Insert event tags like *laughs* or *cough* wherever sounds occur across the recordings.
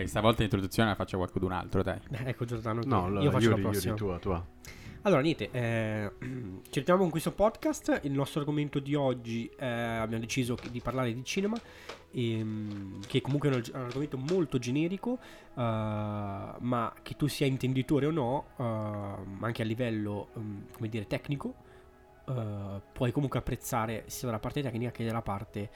Eh, stavolta l'introduzione la faccia qualcun altro, dai. Eh, Ecco Giordano, No, allora, io faccio Yuri, la prossima. Yuri, tua, tua. Allora, niente, eh, *clears throat* ci ritroviamo con questo podcast. Il nostro argomento di oggi eh, abbiamo deciso di parlare di cinema, ehm, che comunque è un, un argomento molto generico, eh, ma che tu sia intenditore o no, eh, anche a livello, ehm, come dire, tecnico, eh, puoi comunque apprezzare sia dalla parte tecnica che dalla parte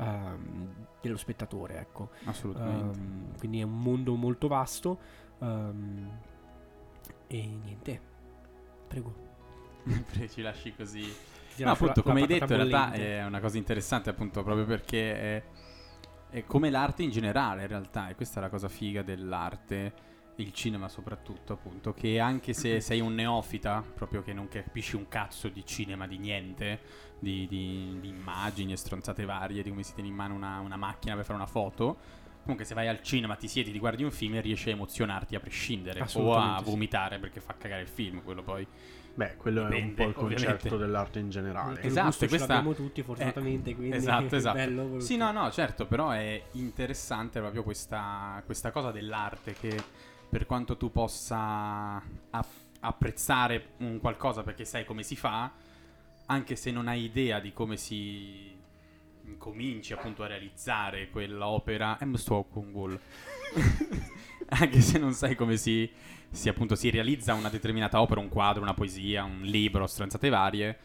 ehm, dello spettatore, ecco. Assolutamente. Ehm, quindi è un mondo molto vasto. ehm, e niente, prego. *laughs* Ci lasci così. Ti No, appunto, la- come la hai detto, in realtà è una cosa interessante, appunto, proprio perché è, è come l'arte in generale, in realtà, e questa è la cosa figa dell'arte, il cinema soprattutto, appunto, che anche se sei un neofita, proprio che non capisci un cazzo di cinema, di niente, di, di- di immagini e stronzate varie, di come si tiene in mano una, una macchina per fare una foto, comunque se vai al cinema, ti siedi, ti guardi un film e riesci a emozionarti a prescindere, o a Assolutamente sì. vomitare perché fa cagare il film, quello poi... Beh, quello è un Dipende, po' il concetto ovviamente. dell'arte in generale. Esatto, gusto questa- l'abbiamo tutti fortunatamente, Eh, quindi esatto, *laughs* esatto. bello. Sì, no, no, certo, però è interessante proprio questa, questa cosa dell'arte che per quanto tu possa app- apprezzare un qualcosa perché sai come si fa, anche se non hai idea di come si cominci appunto a realizzare quell'opera, M. Wall. *laughs* anche se non sai come si, si appunto si realizza una determinata opera, un quadro, una poesia, un libro, stronzate varie,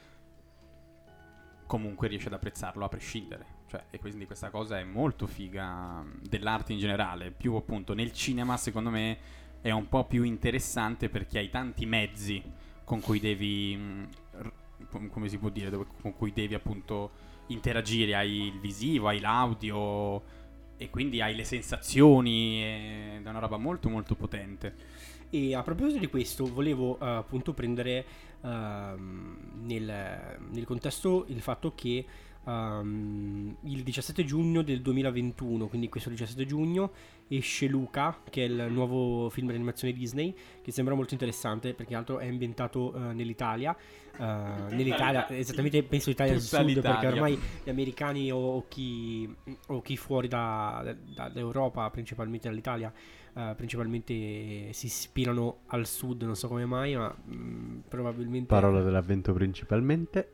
comunque riesci ad apprezzarlo a prescindere. Cioè, e quindi questa cosa è molto figa mh, dell'arte in generale. Più appunto nel cinema, secondo me, è un po' più interessante perché hai tanti mezzi con cui devi. com- come si può dire? con cui devi appunto interagire. Hai il visivo, hai l'audio. E quindi hai le sensazioni. Ed è una roba molto, molto potente. E a proposito di questo, volevo eh, appunto prendere nel, nel contesto il fatto che ehm, il 17 giugno del 2021, quindi questo 17 giugno, esce Luca, che è il nuovo film di animazione Disney, che sembra molto interessante perché tra l'altro è ambientato eh, nell'Italia. eh, nell'Italia, l'Italia. esattamente penso Italia del Sud, l'Italia. perché ormai gli americani o, o chi, o chi fuori da, da- dall'Europa, principalmente dall'Italia, eh, principalmente si ispirano al sud, non so come mai, ma mm, probabilmente... Parola dell'avvento principalmente.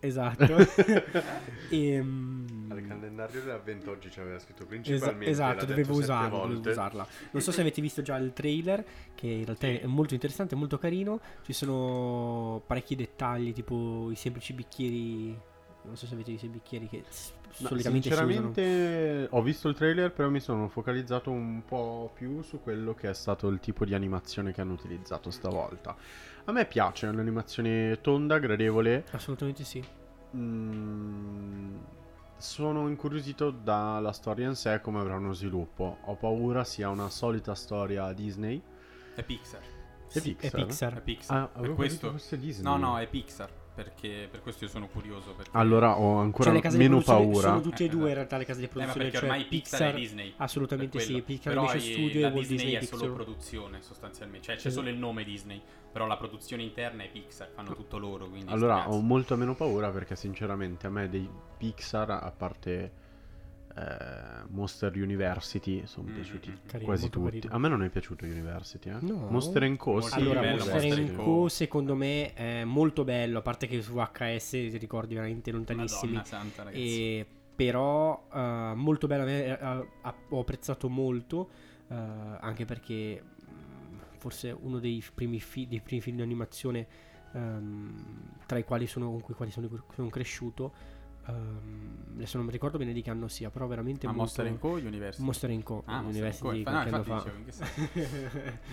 Esatto. *laughs* *laughs* e, mm, Al calendario dell'avvento oggi ci aveva scritto principalmente. esatto, l'ha dovevo volte. dovevo usarla. Non so se avete visto già il trailer, che in realtà è molto interessante, molto carino. Ci sono parecchi dettagli, tipo i semplici bicchieri. Non so se avete visto i bicchieri che solitamente sinceramente ho visto il trailer, però mi sono focalizzato un po' più su quello che è stato il tipo di animazione che hanno utilizzato stavolta. A me piace, è un'animazione tonda, gradevole. Assolutamente sì. Mm, sono incuriosito dalla storia in sé come avrà uno sviluppo. Ho paura sia una solita storia Disney. È Pixar. È Sì, Pixar? È Pixar. È Pixar. Ah, per avevo questo. Disney. No, no, è Pixar. Perché per questo io sono curioso. Perché... Allora ho ancora Cioè, le case di meno paura. Sono tutte e Eh, due in esatto. realtà le case di Eh, ma produzione. perché cioè ormai Pixar, è Disney. Assolutamente sì. Pixar Però invece i- studio e Walt Disney Disney è Pixar. solo produzione sostanzialmente. Cioè c'è Esatto. solo il nome Disney. Però la produzione interna è Pixar. Fanno tutto loro. Quindi Allora ho molto meno paura perché sinceramente a me dei Pixar, a parte eh, Monster University, sono Mm, piaciuti mm, mm. Carino, quasi tutti. carino. A me non è piaciuto University. Eh? No? Monster Co. Sì, Allora, bello, Monster Co. Co secondo me è molto bello, a parte che su VHS ti ricordi veramente lontanissimi. Madonna santa, ragazzi. E, però eh, molto bello, eh, ho apprezzato molto, eh, anche perché forse uno dei primi, fi- dei primi film di animazione ehm, tra i quali sono, con cui quali sono, sono cresciuto. Ehm, adesso non mi ricordo bene di che anno sia, però veramente Ma molto... Monster Co. University. Monster in Co. Ah, Monster University Co. di Fa- qualche no, anno fa. *laughs*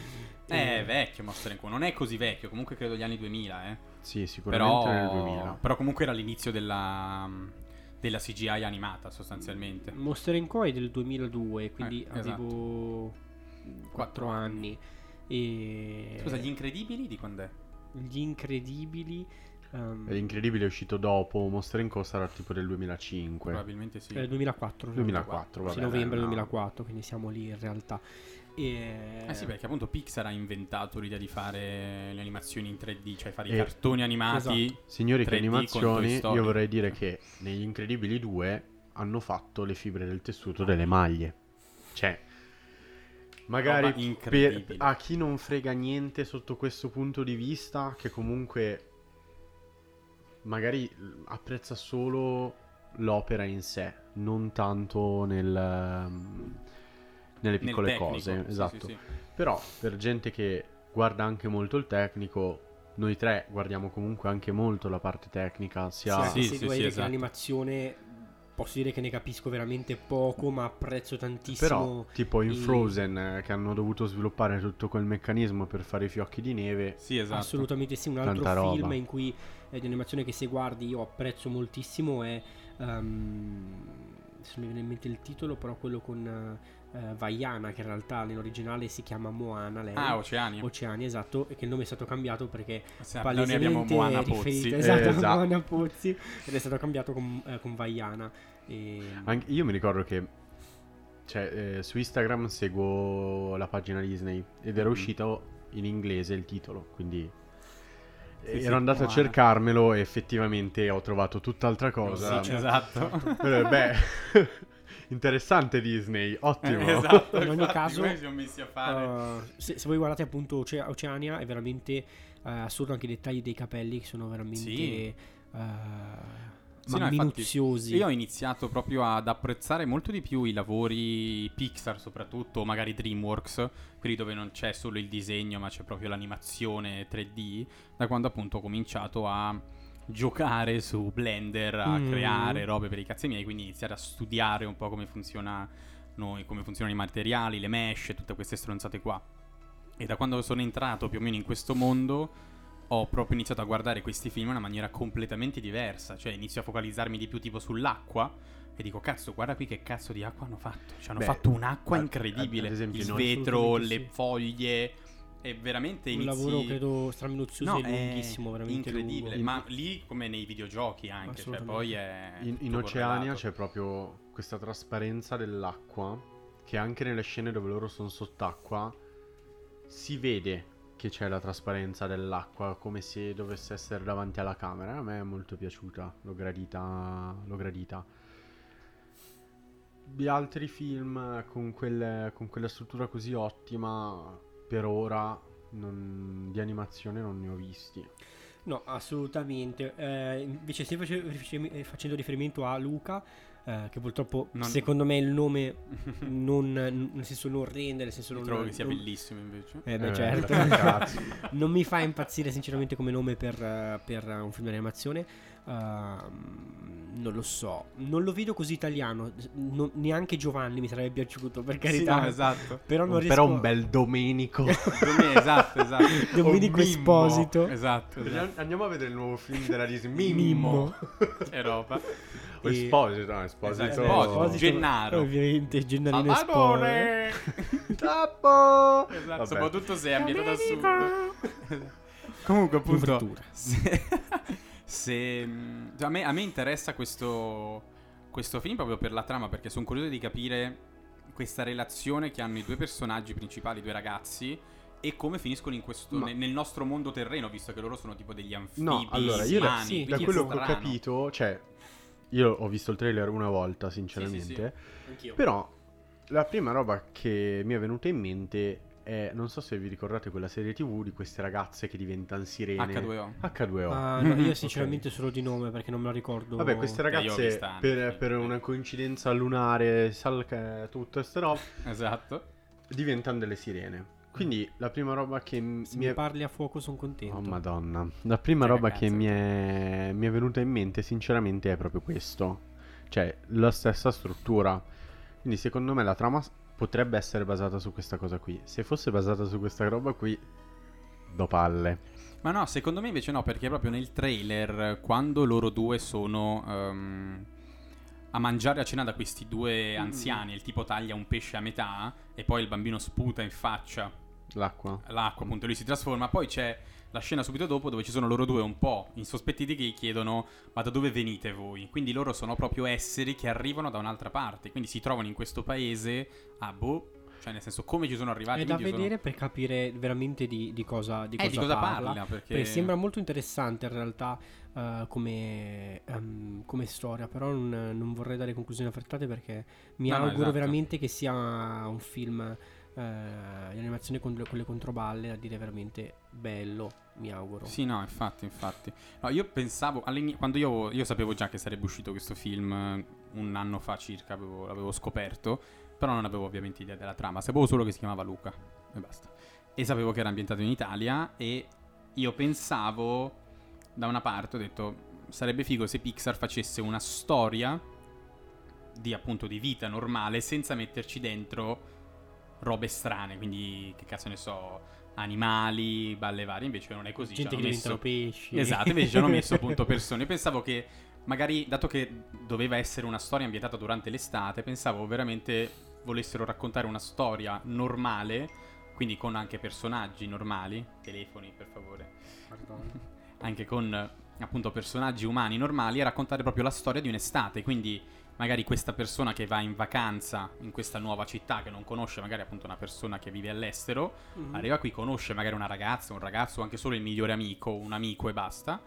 Eh, È vecchio Monster Co. Non è così vecchio. Comunque credo gli anni 2000, eh. Sì, sicuramente nel Però, 2000. però comunque era l'inizio della, della CGI animata sostanzialmente. Monster Co è del 2002, quindi Eh, esatto. avevo 4 anni. E Scusa, gli incredibili di quando è? Gli incredibili ehm, È incredibile, è uscito dopo. Monster Co. sarà tipo del 2005. Probabilmente sì. eh, 2004. 2004, vabbè. Sì, novembre no. 2004, quindi siamo lì in realtà. E... Eh sì, perché appunto Pixar ha inventato l'idea di fare le animazioni in 3D, cioè fare i Eh, cartoni animati. esatto. Signori, che 3D con Toy animazioni. Io vorrei dire che negli Incredibili 2 hanno fatto le fibre del tessuto delle maglie. Cioè, Magari per, a chi non frega niente sotto questo punto di vista, che comunque magari apprezza solo l'opera in sé, non tanto nel, nelle Nel piccole tecnico, cose. sì, esatto. sì, sì. Però per gente che guarda anche molto il tecnico, noi tre guardiamo comunque anche molto la parte tecnica, sia... Sì, Sì, se sì, sì, dire esatto. l'animazione posso dire che ne capisco veramente poco, ma apprezzo tantissimo. Però, tipo in i- Frozen, eh, che hanno dovuto sviluppare tutto quel meccanismo per fare i fiocchi di neve, Sì, esatto. Assolutamente sì, un altro Tanta roba. film in cui eh, di animazione che se guardi io apprezzo moltissimo è ehm, se non mi viene in mente il titolo, però quello con eh, Vaiana che in realtà nell'originale si chiama Moana lei. Ah, Oceani. Oceani, esatto, e che il nome è stato cambiato perché Sì, noi abbiamo palesemente Moana Pozzi. esatto, Eh, esatto. *laughs* Moana Pozzi ed è stato cambiato con, eh, con Vaiana. E... Anche- io mi ricordo che cioè, eh, su Instagram seguo la pagina Disney ed era Mhm. uscito in inglese il titolo, quindi Sì, ero sì, andato a Moana. cercarmelo e effettivamente ho trovato tutt'altra cosa. Sì. Esatto. Eh, Beh, *laughs* interessante Disney, ottimo. Eh, esatto. *laughs* In ogni infatti, caso, noi ci siamo messi a fare. Uh, se, se voi guardate appunto Oce- Oceania è veramente uh, assurdo anche i dettagli dei capelli che sono veramente Sì. uh, Sì, no, infatti, minuziosi. Io ho iniziato proprio ad apprezzare molto di più i lavori Pixar, soprattutto, o magari DreamWorks, quelli dove non c'è solo il disegno, ma c'è proprio l'animazione 3D, da quando appunto ho cominciato a giocare su Blender, a Mm. creare robe per i cazzi miei, quindi iniziare a studiare un po' come funziona noi, come funzionano i materiali, le mesh, tutte queste stronzate qua. E da quando sono entrato più o meno in questo mondo ho proprio iniziato a guardare questi film in una maniera completamente diversa. Cioè, inizio a focalizzarmi di più tipo sull'acqua. E dico, cazzo, guarda qui che cazzo di acqua hanno fatto. Ci hanno Beh, fatto un'acqua ad- incredibile. ad esempio il vetro, le sì. foglie. È veramente un inizi... lavoro credo straminuzioso No, e è lunghissimo, veramente incredibile. lungo. Ma lì come nei videogiochi anche. Cioè, poi è. In, in Oceania correlato. c'è proprio questa trasparenza dell'acqua che anche nelle scene dove loro sono sott'acqua si vede che c'è la trasparenza dell'acqua come se dovesse essere davanti alla camera. A me è molto piaciuta, l'ho gradita. L'ho gradita. Di altri film con, quelle- con quella struttura così ottima, per ora non- di animazione non ne ho visti. No, assolutamente. Eh, invece, se face- face- facendo riferimento a Luca, eh, che purtroppo Non- secondo me il nome *laughs* non, nel senso non rende, nel senso non trovo che sia non- bellissimo invece. Eh beh, Eh, certo. *laughs* non mi fa impazzire sinceramente come nome per, eh, per, eh, un film di animazione. Ehm, non lo so, non lo vedo così italiano. Non- neanche Giovanni mi sarebbe piaciuto, per Sì, carità. no, esatto. Però non riesco Però un bel Domenico. *laughs* esatto, esatto. *laughs* Domenico. Esposito. Esatto, esatto. Andiamo- a vedere il nuovo film della Disney. *laughs* Mimmo. Che roba. O E- Esposito, no, Esposito. Esatto, Esposito. Esposito. Gennaro. Ovviamente, Gennarino Esposito. Salvatore! Tappo! Esatto, Vabbè. soprattutto se è ambientato al sud. Comunque, appunto, se, se, mh, a, me, a me interessa questo, questo film proprio per la trama, perché sono curioso di capire questa relazione che hanno i due personaggi principali, i due ragazzi, e come finiscono in questo, Ma- ne- nel nostro mondo terreno, visto che loro sono tipo degli anfibi No, allora, io da- umani, sì, Da quello che ho capito, cioè, io ho visto il trailer una volta, sinceramente. Anch'io. Però, la prima roba che mi è venuta in mente è, non so se vi ricordate quella serie tv di queste ragazze che diventano sirene. H2O. H2O. Ah, no, io Ok. sinceramente solo di nome perché non me la ricordo. Vabbè, queste io ragazze per, sì. per una coincidenza lunare, sal- che- tutte queste robe, Esatto. diventano delle sirene. Quindi la prima roba che Se mi è... parli a fuoco sono contento. Oh madonna. La prima Che roba ragazze. che mi è, mi è venuta in mente sinceramente è proprio questo. Cioè, la stessa struttura. Quindi secondo me la trama potrebbe essere basata su questa cosa qui. Se fosse basata su questa roba qui, do palle. Ma no, secondo me invece no, perché proprio nel trailer, quando loro due sono ehm, a mangiare a cena da questi due anziani, il tipo taglia un pesce a metà e poi il bambino sputa in faccia L'acqua. l'acqua, appunto, lui si trasforma. Poi c'è la scena subito dopo dove ci sono loro due un po' insospettiti che gli chiedono ma da dove venite voi? Quindi loro sono proprio esseri che arrivano da un'altra parte, quindi si trovano in questo paese a boh, cioè nel senso come ci sono arrivati. È da vedere per capire veramente di, di cosa, di sono... Eh, cosa di cosa parla. parla, perché... Perché sembra molto interessante in realtà eh, come, ehm, come storia, però non, non vorrei dare conclusioni affrettate perché mi No, no, auguro esatto. veramente che sia un film eh, in animazione con, le- con le controballe da dire veramente bello, mi auguro. Sì, no, infatti, infatti. No, io pensavo, quando io, io sapevo già che sarebbe uscito questo film eh, un anno fa circa, avevo- l'avevo scoperto, però non avevo ovviamente idea della trama, sapevo solo che si chiamava Luca e basta. E sapevo che era ambientato in Italia e io pensavo, da una parte ho detto, sarebbe figo se Pixar facesse una storia di appunto di vita normale senza metterci dentro robe strane, quindi che cazzo ne so, animali, balle varie, invece non è così. ci Gente che hanno diventano messo- pesci. Esatto, invece ci hanno messo *laughs* appunto persone. Pensavo che magari, dato che doveva essere una storia ambientata durante l'estate, pensavo veramente volessero raccontare una storia normale, quindi con anche personaggi normali, telefoni per favore, *laughs* anche con appunto personaggi umani normali e raccontare proprio la storia di un'estate, quindi magari questa persona che va in vacanza in questa nuova città che non conosce magari appunto una persona che vive all'estero, Mhm. arriva qui, conosce magari una ragazza, un ragazzo, o anche solo il migliore amico, un amico e basta.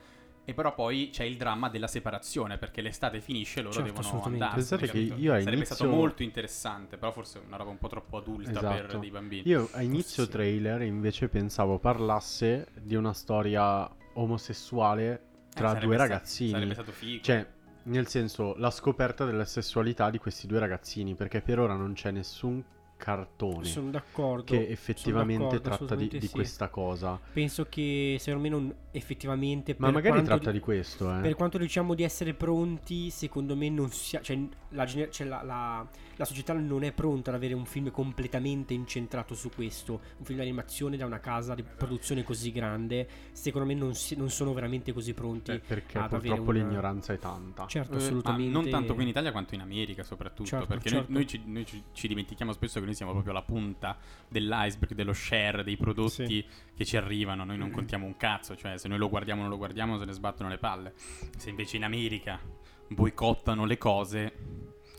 E però poi c'è il dramma della separazione perché l'estate finisce e loro Certo, devono assolutamente. andarsene. Pensate che capito? io a Sarebbe inizio- stato molto interessante, però forse una roba un po' troppo adulta per Esatto. dei bambini. Io a inizio sì. trailer invece pensavo parlasse di una storia omosessuale Eh, tra sarebbe due sta- ragazzini. sarebbe stato figo. Cioè, nel senso, la scoperta della sessualità di questi due ragazzini, perché per ora non c'è nessun cartone Sono d'accordo. che effettivamente tratta di, di sì. questa cosa. Penso che secondo me non effettivamente Ma magari tratta di- di questo, eh. Per quanto diciamo di essere pronti, secondo me non sia, cioè, la, cioè, la- la- la società non è pronta ad avere un film completamente incentrato su questo. Un film di animazione da una casa di produzione così grande, secondo me non, si- non sono veramente così pronti. Eh, perché ad avere purtroppo una- l'ignoranza è tanta. Certo, Eh, ma assolutamente. non tanto qui in Italia quanto in America soprattutto, Certo, perché certo. Noi, noi ci, noi ci- ci dimentichiamo spesso che noi siamo proprio la punta dell'iceberg, dello share, dei prodotti che ci arrivano, noi non contiamo un cazzo, cioè se noi lo guardiamo o non lo guardiamo se ne sbattono le palle. Se invece in America boicottano le cose,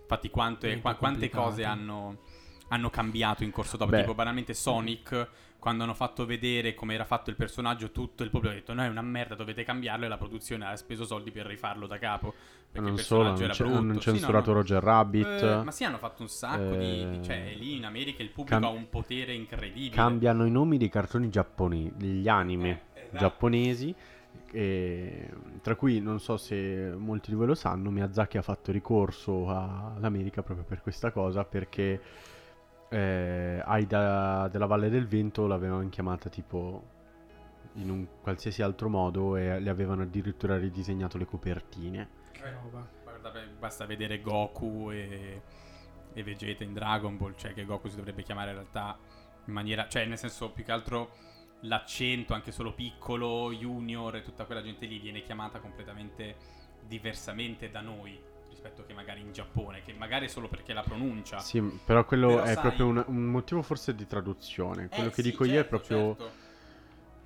infatti quante, qua- quante cose hanno, hanno cambiato in corso dopo, Beh. tipo banalmente Sonic quando hanno fatto vedere come era fatto il personaggio, tutto il pubblico ha detto: No, è una merda, dovete cambiarlo. E la produzione ha speso soldi per rifarlo da capo. Perché non il solo, personaggio hanno, era brutto. hanno Sì, no, censurato. Roger Rabbit. Eh, ma sì, hanno fatto un sacco di, Eh, di- Cioè, lì in America il pubblico cam- ha un potere incredibile. Cambiano i nomi dei cartoni giapponesi, degli anime Eh, esatto. giapponesi. E- tra cui non so se molti di voi lo sanno, Miyazaki ha fatto ricorso all'America proprio per questa cosa perché eh, Aida della Valle del Vento l'avevano chiamata tipo in un qualsiasi altro modo e le avevano addirittura ridisegnato le copertine. Che roba. Guarda, basta vedere Goku e, e Vegeta in Dragon Ball, cioè che Goku si dovrebbe chiamare in realtà in maniera, cioè nel senso più che altro l'accento anche solo piccolo, junior e tutta quella gente lì viene chiamata completamente diversamente da noi rispetto che magari in Giappone, che magari è solo perché la pronuncia. Sì, però quello Però è sai- proprio un, un motivo forse di traduzione. Quello Eh, che sì, dico io è certo, proprio... certo.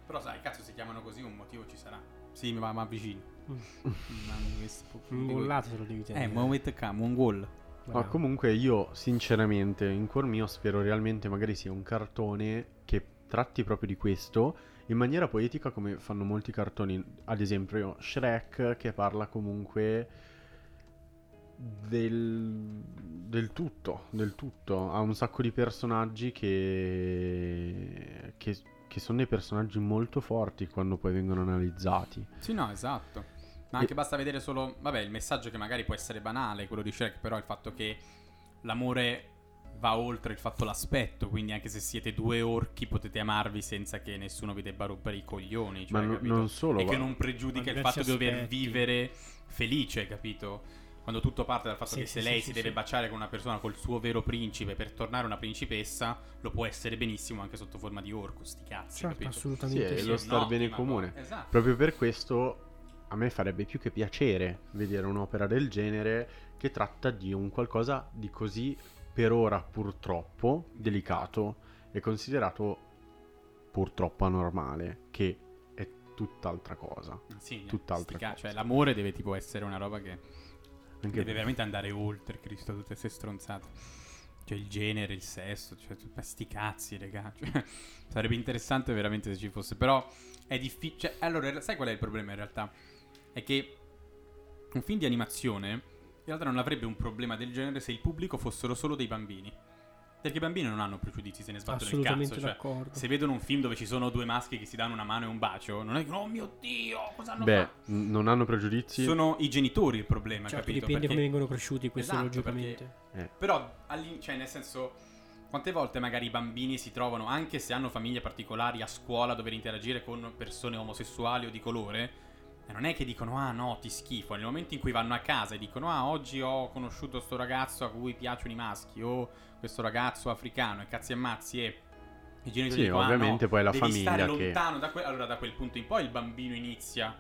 Però sai, cazzo, si chiamano così, un motivo ci sarà. Sì, ma, ma vicino. *laughs* Un bollato se lo devi Eh, tenere. Moment Cam, un gol. Ma comunque io sinceramente in cuor mio spero realmente magari sia un cartone che tratti proprio di questo in maniera poetica come fanno molti cartoni, ad esempio Shrek che parla comunque del, del tutto, del tutto, ha un sacco di personaggi che, che, che sono dei personaggi molto forti quando poi vengono analizzati. Sì, no, esatto. Ma anche basta vedere solo, vabbè, il messaggio che magari può essere banale, quello di Shrek, però il fatto che l'amore va oltre il fatto l'aspetto, quindi anche se siete due orchi potete amarvi senza che nessuno vi debba rompere i coglioni, cioè, Ma no- capito? non solo, E che va- non pregiudica Ma il fatto di dover vivere felice, capito? Quando tutto parte dal fatto Sì, che sì, se lei sì, si sì, deve sì. baciare con una persona col suo vero principe per tornare una principessa, lo può essere benissimo anche sotto forma di orco, sti cazzi, Certo, capito? assolutamente Sì, sì. è lo star bene comune. cosa. Esatto. Proprio per questo a me farebbe più che piacere vedere un'opera del genere che tratta di un qualcosa di così per ora purtroppo delicato e considerato purtroppo anormale, che è tutt'altra cosa. Sì, tutt'altra ca- cosa. Cioè, l'amore deve tipo essere una roba che Anche deve veramente andare oltre Cristo, tutte queste stronzate. Cioè, il genere, il sesso, cioè, tu- ma sti cazzi, raga. *laughs* Cioè, sarebbe interessante veramente se ci fosse. Però è difficile. Cioè, allora, sai qual è il problema in realtà? È che un film di animazione in realtà non avrebbe un problema del genere se il pubblico fossero solo dei bambini. Perché i bambini non hanno pregiudizi, se ne sbattono il cazzo. Cioè, d'accordo. se vedono un film dove ci sono due maschi che si danno una mano e un bacio, non è che, oh mio Dio, cosa hanno Beh, fatto? n- non hanno pregiudizi. Sono i genitori il problema, Certo, capito? dipende Perché- come vengono cresciuti, questo Esatto, logicamente. Eh, Però, cioè, nel senso, quante volte magari i bambini si trovano, anche se hanno famiglie particolari, a scuola a dover interagire con persone omosessuali o di colore, e non è che dicono, ah no, ti schifo. Nel momento in cui vanno a casa e dicono, ah, oggi ho conosciuto sto ragazzo a cui piacciono i maschi, o questo ragazzo africano, e cazzi e mazzi, e i genitori Sì, dicono, ah, ovviamente no, poi la devi stare famiglia che- lontano da que- Allora, da quel punto in poi il bambino inizia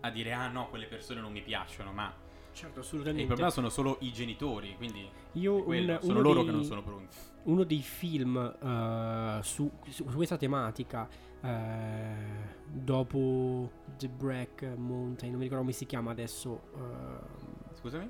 a dire, ah no, quelle persone non mi piacciono, ma... Certo, E il assolutamente. problema sono solo i genitori, quindi... Io quello, un- sono loro dei- che non sono pronti. uno dei film eh, su, su questa tematica eh, dopo The Black Mountain non mi ricordo come si chiama adesso eh, Scusami?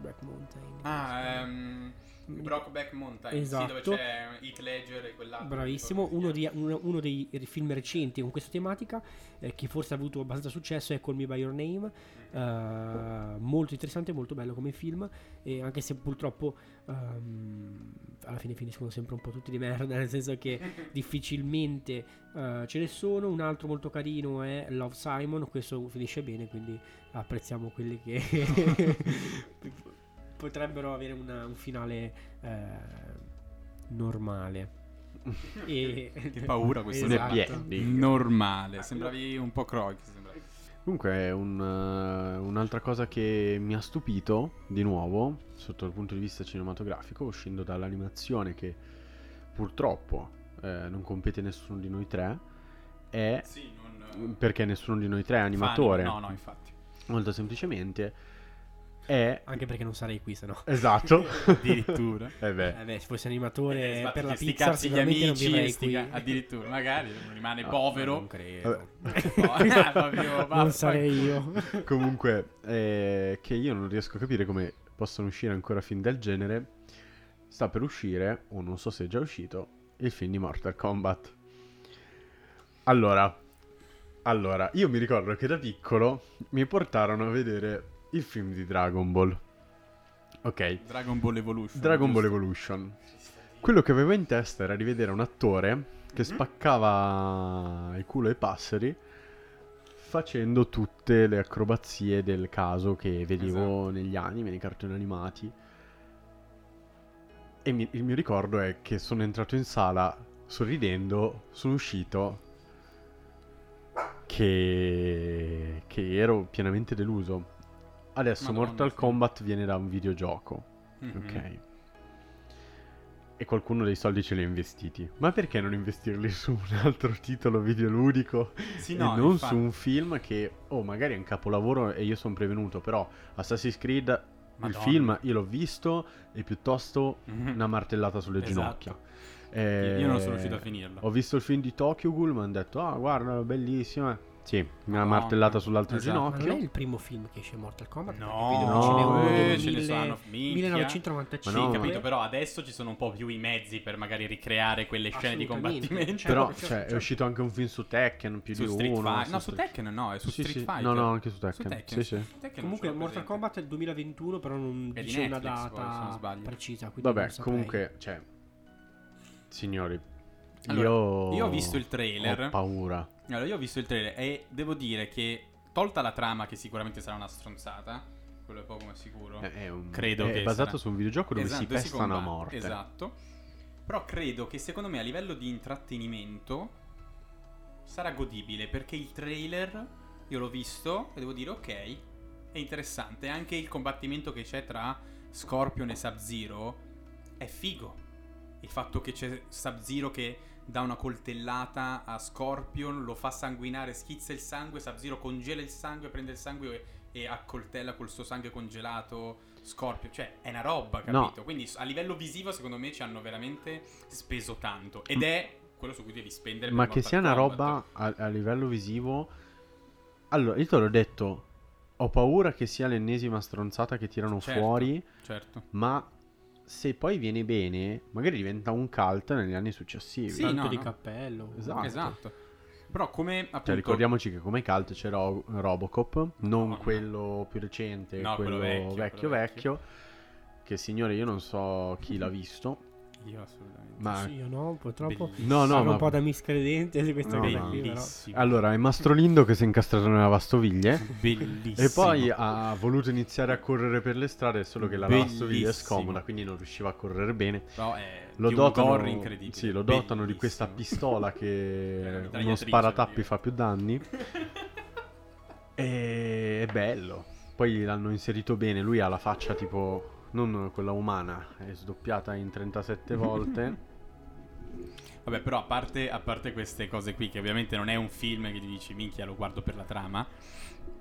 Black Mountain Ah, ehm, Brockback Mountain, Esatto. sì, dove c'è Heath Ledger e quell'altro. Bravissimo, uno, di- uno- uno dei film recenti con questa tematica eh, che forse ha avuto abbastanza successo è Call Me By Your Name, eh, molto interessante, molto bello come film. E anche se purtroppo ehm, alla fine finiscono sempre un po' tutti di merda, *laughs* nel senso che *laughs* difficilmente eh, ce ne sono, un altro molto carino è Love Simon, questo finisce bene quindi apprezziamo quelli che *laughs* potrebbero avere una- un finale eh, normale. E... Che paura questo Esatto. Normale, sembravi un po' Croix. sembravi. Comunque, un, eh, un'altra cosa che mi ha stupito, di nuovo, sotto il punto di vista cinematografico, uscendo dall'animazione che purtroppo eh, non compete nessuno di noi tre, è Sì, non... perché nessuno di noi tre è animatore. No, no, infatti. Molto semplicemente è Anche perché non sarei qui, se no. esatto. *laughs* Addirittura. eh beh, Eh beh, se fossi animatore Eh, per la cazzi gli sicuramente non amici, vivrei sti addirittura, magari rimane No, povero. Non credo. *laughs* Ah, proprio, non sarei io. *laughs* Comunque, eh, che io non riesco a capire come possano uscire ancora film del genere. Sta per uscire, o non so se è già uscito, il film di Mortal Kombat. Allora, allora, io mi ricordo che da piccolo mi portarono a vedere il film di Dragon Ball. Ok, Dragon Ball Evolution. Dragon Ball? Evolution. Quello che avevo in testa era di vedere un attore che spaccava il culo ai passeri facendo tutte le acrobazie del caso che vedevo negli anime, nei cartoni animati. E mi- il mio ricordo è che sono entrato in sala sorridendo, sono uscito che, che ero pienamente deluso. Adesso Madonna, Mortal sì. Kombat viene da un videogioco. Mhm. Ok. E qualcuno dei soldi ce li ha investiti. Ma perché non investirli su un altro titolo videoludico Sì, e no, non infatti. su un film che, oh, magari è un capolavoro e io sono prevenuto, però Assassin's Creed, il Madonna. film, io l'ho visto e piuttosto Mhm. una martellata sulle Esatto. ginocchia. Io- Eh, Io non sono riuscito a finirlo. Ho visto il film di Tokyo Ghoul, mi hanno detto, ah, guarda, bellissimo. Sì, una Madonna. martellata sull'altro Esatto. Ma non è ginocchio. il primo film che esce Mortal Kombat? No, no, eh, ce ne sono, minchia. 1995. Ma no, Sì, capito, però adesso ci sono un po' più i mezzi per magari ricreare quelle scene di combattimento. Certo, Però, certo, cioè, certo. è uscito anche un film su Tekken, più su di Street uno. Fighter. No, su Tekken no, è su Sì, Street sì. Fighter. No, no, anche su Su Tekken. Tekken. Sì, sì. Tekken Comunque Mortal presente. Kombat è il 2021, però non È di dice una Netflix, poi, se non data sbaglio. precisa. quindi Vabbè, comunque, cioè, signori, Allora, io... io ho visto il trailer. Ho paura. Allora, io ho visto il trailer e devo dire che, tolta la trama, che sicuramente sarà una stronzata, quello è poco ma sicuro. È, è un- Credo è che basato sarà- su un videogioco dove Esatto, si pestano a morte. Esatto. Però credo che secondo me a livello di intrattenimento sarà godibile perché il trailer io l'ho visto e devo dire ok, è interessante. Anche il combattimento che c'è tra Scorpion e Sub-Zero è figo. Il fatto che c'è Sub-Zero che dà una coltellata a Scorpion, lo fa sanguinare, schizza il sangue, Sub-Zero congela il sangue, prende il sangue e, e accoltella col suo sangue congelato Scorpion. Cioè, è una roba, No. capito? Quindi a livello visivo, secondo me, ci hanno veramente speso tanto. Ed è quello su cui devi spendere. Ma che sia una roba a, a livello visivo... Allora, io te l'ho detto, ho paura che sia l'ennesima stronzata che tirano Certo. fuori, Certo. ma se poi viene bene, magari diventa un cult negli anni successivi. Sì, Tanto no, di no. cappello. Esatto. Esatto. Però come appunto... Cioè, ricordiamoci che come cult c'era Ro- Robocop, non Madonna. quello più recente, No, quello, quello vecchio, vecchio, quello vecchio, Che signore, io non so chi l'ha visto. Io assolutamente. Ma Sì, io no, purtroppo. Bellissimo. no, no, Sono ma un po' da miscredente di questa No, cosa no. qui, però. Allora è Mastro Lindo che si è incastrato nella lavastoviglie *laughs* Bellissimo. e poi ha voluto iniziare a correre per le strade, solo che la lavastoviglie è scomoda, quindi non riusciva a correre bene. Però è Lo di dotano, incredibile. sì, lo dotano di Bellissimo. questa pistola che *laughs* uno sparatappi dire. fa più danni. *laughs* E è bello. Poi l'hanno inserito bene. Lui ha la faccia tipo. Non quella umana, è sdoppiata in 37 volte. *laughs* Vabbè, però a parte, a parte queste cose qui, che ovviamente non è un film che ti dici minchia lo guardo per la trama,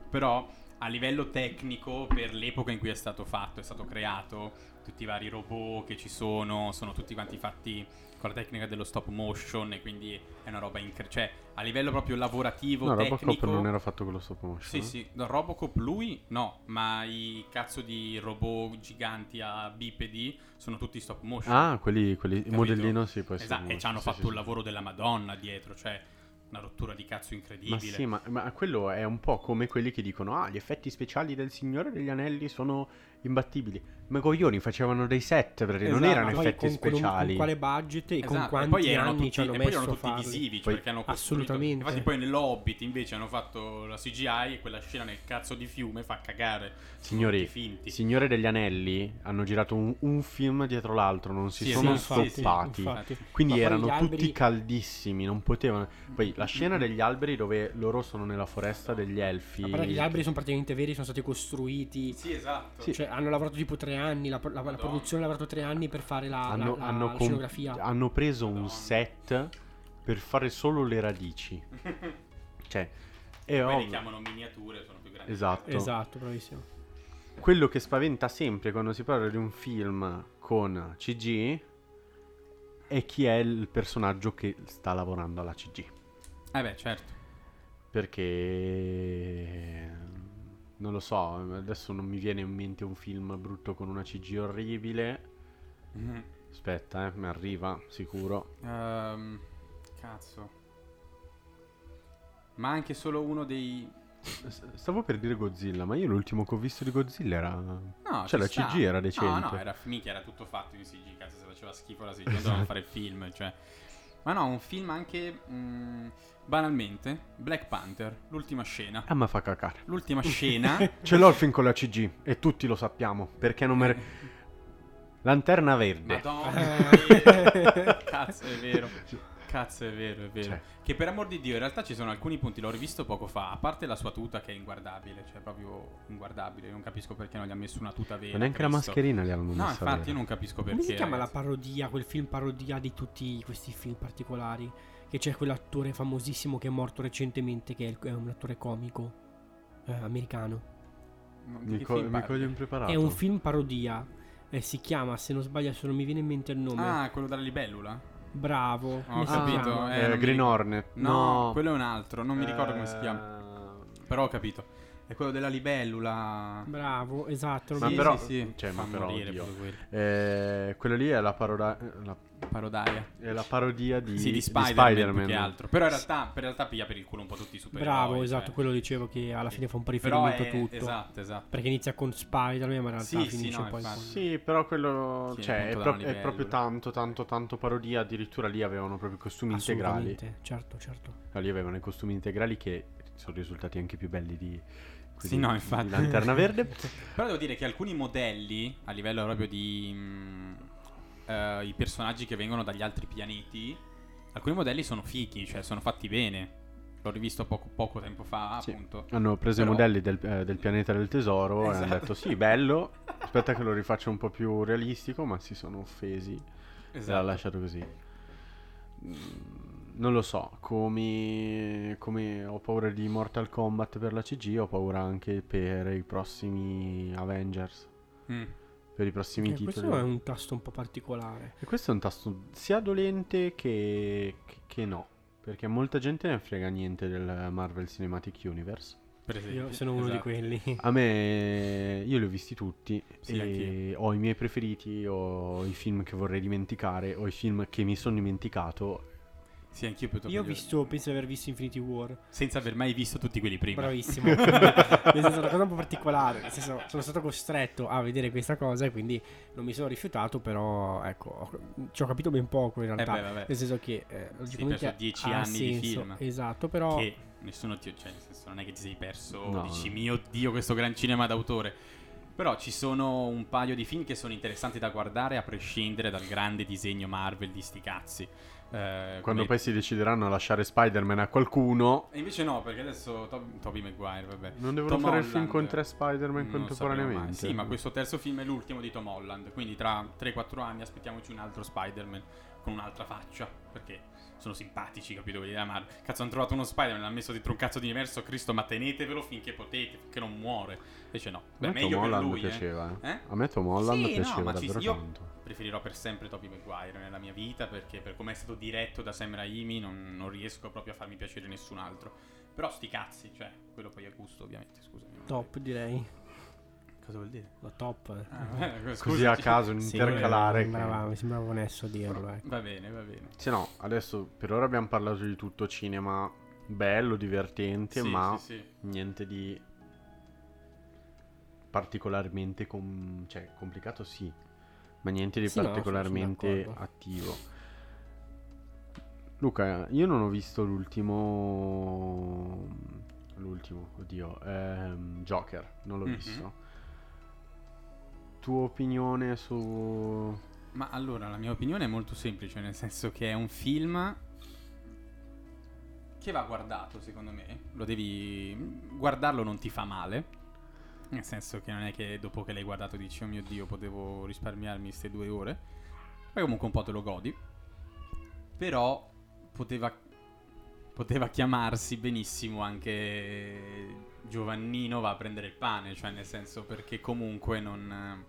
però a livello tecnico, per l'epoca in cui è stato fatto, è stato creato, tutti i vari robot che ci sono, sono tutti quanti fatti con la tecnica dello stop motion e quindi è una roba incredibile. Cioè, a livello proprio lavorativo, No, tecnico... Robocop non era fatto con lo stop motion. Sì, eh? sì, Robocop lui no, ma i cazzo di robot giganti a bipedi sono tutti stop motion. Ah, quelli, quelli il modellino sì, poi Esatto, e ci hanno sì, fatto sì, un sì. lavoro della Madonna dietro, cioè una rottura di cazzo incredibile. Ma sì, ma, ma quello è un po' come quelli che dicono: Ah, gli effetti speciali del Signore degli Anelli sono imbattibili. Ma coglioni facevano dei set, perché non Esatto, erano ma Poi effetti con, con speciali. con quale budget e con Esatto, quanti e poi erano anni tutti, ci hanno e poi messo erano tutti farli. visivi, cioè Poi- perché hanno Assolutamente. Infatti poi nell'Hobbit invece hanno fatto la CGI e quella scena nel cazzo di fiume fa cagare. Signori, finti. Signore degli Anelli hanno girato un, un film dietro l'altro, non si Sì, sono sì, stoppati. sì. Quindi Ma erano alberi- tutti caldissimi, non potevano. Poi la scena degli alberi dove loro sono nella foresta degli elfi. Ma gli alberi sono praticamente veri, sono stati costruiti. Sì, esatto. Cioè, hanno lavorato tipo tre anni. La, la- la produzione ha lavorato tre anni per fare la, hanno, la- hanno la com- scenografia. hanno preso un Madonna. set per fare solo le radici. *laughs* Cioè, è Poi le ovvio. chiamano miniature, sono più grandi. Esatto. Esatto, bravissimo. Quello che spaventa sempre quando si parla di un film con CG è chi è il personaggio che sta lavorando alla CG. Eh beh, certo. Perché non lo so, adesso non mi viene in mente un film brutto con una CG orribile. Mhm. Aspetta, eh, mi arriva, sicuro. Ehm, cazzo. Ma anche solo uno dei... Stavo per dire Godzilla, ma io l'ultimo che ho visto di Godzilla era. No, cioè, ci la sta. CG era decente. No, no, era, minchia, era tutto fatto in CG, cazzo, se faceva schifo la CG, dovevano fare film, cioè... Ma no, un film anche, mm, banalmente, Black Panther, l'ultima scena. Ah, ma fa cacare. L'ultima scena... *laughs* Ce l'ho il film con la CG e tutti lo sappiamo. Perché non me. Lanterna verde. Madonna, *laughs* cazzo, è vero. Cazzo, è vero, è vero. Cioè. Che per amor di Dio, in realtà ci sono alcuni punti, l'ho rivisto poco fa, a parte la sua tuta che è inguardabile, cioè proprio inguardabile, non capisco perché non gli ha messo una tuta vera. Ma neanche la mascherina gli hanno No, messa infatti vera. io non capisco perché. Come si chiama la ragazzi. parodia, quel film parodia di tutti questi film particolari? Che c'è quell'attore famosissimo che è morto recentemente, che è, un attore comico eh, americano. No, di Mi, che co- film mi coglie impreparato. È un film parodia. eh, si chiama, se non sbaglio, se non mi viene in mente il nome. Ah, quello della libellula? Bravo. Ho capito, eh, Eh, Green ricordo. Hornet. No, No, quello è un altro, non mi ricordo come si Eh, chiama. Però ho capito. È quello della libellula. Bravo, esatto. Ma Sì, però- sì, sì. cioè, ma però, morire oddio. proprio quello. Eh, quello lì è la, paroda- la, Parodia. è la parodia di, Sì, di di Spider-Man, Spider-Man. più che altro. Però in realtà, per realtà piglia per il culo un po' tutti i supereroi. Bravo, esatto, cioè. quello dicevo che alla fine fa un po' Però riferimento è, a tutto. Esatto, esatto. Perché inizia con Spider-Man, ma in realtà Sì, sì, finisce no, poi con... Sì, però quello Sì, cioè, è, pro- è proprio tanto, tanto, tanto parodia. Addirittura lì avevano proprio i costumi integrali. Certo, certo. No, lì avevano i costumi integrali che sono risultati anche più belli di, Sì, no, infatti. di Lanterna Verde. *laughs* Però devo dire che alcuni modelli, a livello proprio di mm, eh, i personaggi che vengono dagli altri pianeti, alcuni modelli sono fichi, cioè sono fatti bene. L'ho rivisto poco, poco tempo fa, Sì. appunto. Hanno preso Però- i modelli del, eh, del pianeta del tesoro e hanno Esatto. detto sì, bello. *laughs* Aspetta che lo rifaccia un po' più realistico, ma si sono offesi e l'ha Esatto. lasciato così. Mm, Non lo so, come, come ho paura di Mortal Kombat per la CG, ho paura anche per i prossimi Avengers, Mm. Per i prossimi Eh, titoli. questo è un tasto un po' particolare. E questo è un tasto sia dolente che, che- che no, perché molta gente ne frega niente del Marvel Cinematic Universe. Per esempio. Io sono uno di Esatto. quelli. A me, io li ho visti tutti Sì, e ho i miei preferiti, ho i film che vorrei dimenticare, ho i film che mi sono dimenticato Sì, anch'io piuttosto. Io ho visto, penso di aver visto Infinity War. Senza aver mai visto tutti quelli prima. Bravissimo. *laughs* nel senso, una cosa un po' particolare. Nel senso, sono stato costretto a vedere questa cosa e quindi non mi sono rifiutato, però ecco, ho- ci ho capito ben poco in Eh realtà. beh, vabbè. Nel senso che eh, logicamente perso 10 ha anni di senso. film. Esatto, però Che nessuno ti... Cioè, nel senso, non è che ti sei perso... No. Dici, mio Dio, questo gran cinema d'autore. Però ci sono un paio di film che sono interessanti da guardare a prescindere dal grande disegno Marvel di sti cazzi. Eh, Quando come- poi si decideranno a lasciare Spider-Man a qualcuno, E invece no, perché adesso Tob- Tobey Maguire, vabbè. non devono Tom fare il Holland, film con tre Spider-Man contemporaneamente. Sì, ma questo terzo film è l'ultimo di Tom Holland, quindi tra 3-4 anni aspettiamoci un altro Spider-Man con un'altra faccia, perché sono simpatici, capito? Quelli della Marvel. Cazzo, hanno trovato uno Spider-Man, l'hanno messo dentro un cazzo di universo, Cristo, ma tenetevelo finché potete, finché non muore. Invece no. Beh, a me meglio Tom per Holland lui, eh. piaceva. eh. Eh? A me Tom Holland Sì, no, piaceva ma ci- davvero io- tanto. Preferirò per sempre Tobey Maguire nella mia vita perché per come è stato diretto da Sam Raimi non, non riesco proprio a farmi piacere nessun altro. Però sti cazzi, cioè, quello poi è gusto ovviamente, scusami. top direi. Cosa vuol dire? La top. eh. Ah, eh, Così a caso, un *laughs* Sì, intercalare. mi che- sembrava, mi sembrava onesto dirlo. ecco. Va bene, va bene. Sì, no, adesso per ora abbiamo parlato di tutto cinema bello, divertente, Sì, ma sì, sì. niente di particolarmente com- cioè, complicato sì, ma niente di no, particolarmente d'accordo. attivo. Luca, io non ho visto l'ultimo l'ultimo, oddio, ehm, Joker, non l'ho Mhm. visto. Tua opinione su Ma allora, la mia opinione è molto semplice, nel senso che è un film che va guardato, secondo me. Lo devi guardarlo non ti fa male. Nel senso che non è che dopo che l'hai guardato dici "Oh mio Dio, potevo risparmiarmi queste due ore". Poi comunque un po' te lo godi. Però poteva poteva chiamarsi benissimo anche Giovannino va a prendere il pane, cioè nel senso perché comunque non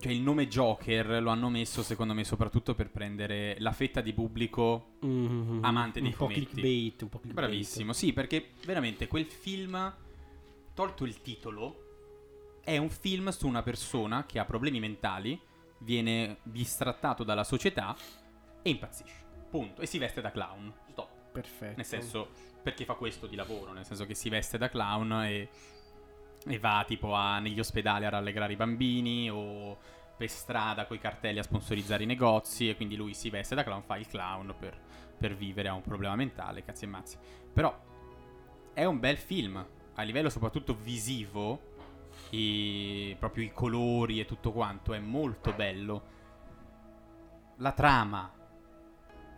cioè il nome Joker lo hanno messo secondo me soprattutto per prendere la fetta di pubblico Mhm. Amante dei un po' fumetti. clickbait, un po' clickbait. Bravissimo, sì, perché veramente quel film, tolto il titolo, è un film su una persona che ha problemi mentali, viene distrattato dalla società e impazzisce. Punto. E si veste da clown. Stop. Perfetto. Nel senso, perché fa questo di lavoro, nel senso che si veste da clown e, e va tipo a- negli ospedali a rallegrare i bambini o per strada coi cartelli a sponsorizzare i negozi e quindi lui si veste da clown, fa il clown per, per vivere, ha un problema mentale, cazzi e mazzi. Però è un bel film, a livello soprattutto visivo, i- proprio i colori e tutto quanto, è molto bello. La trama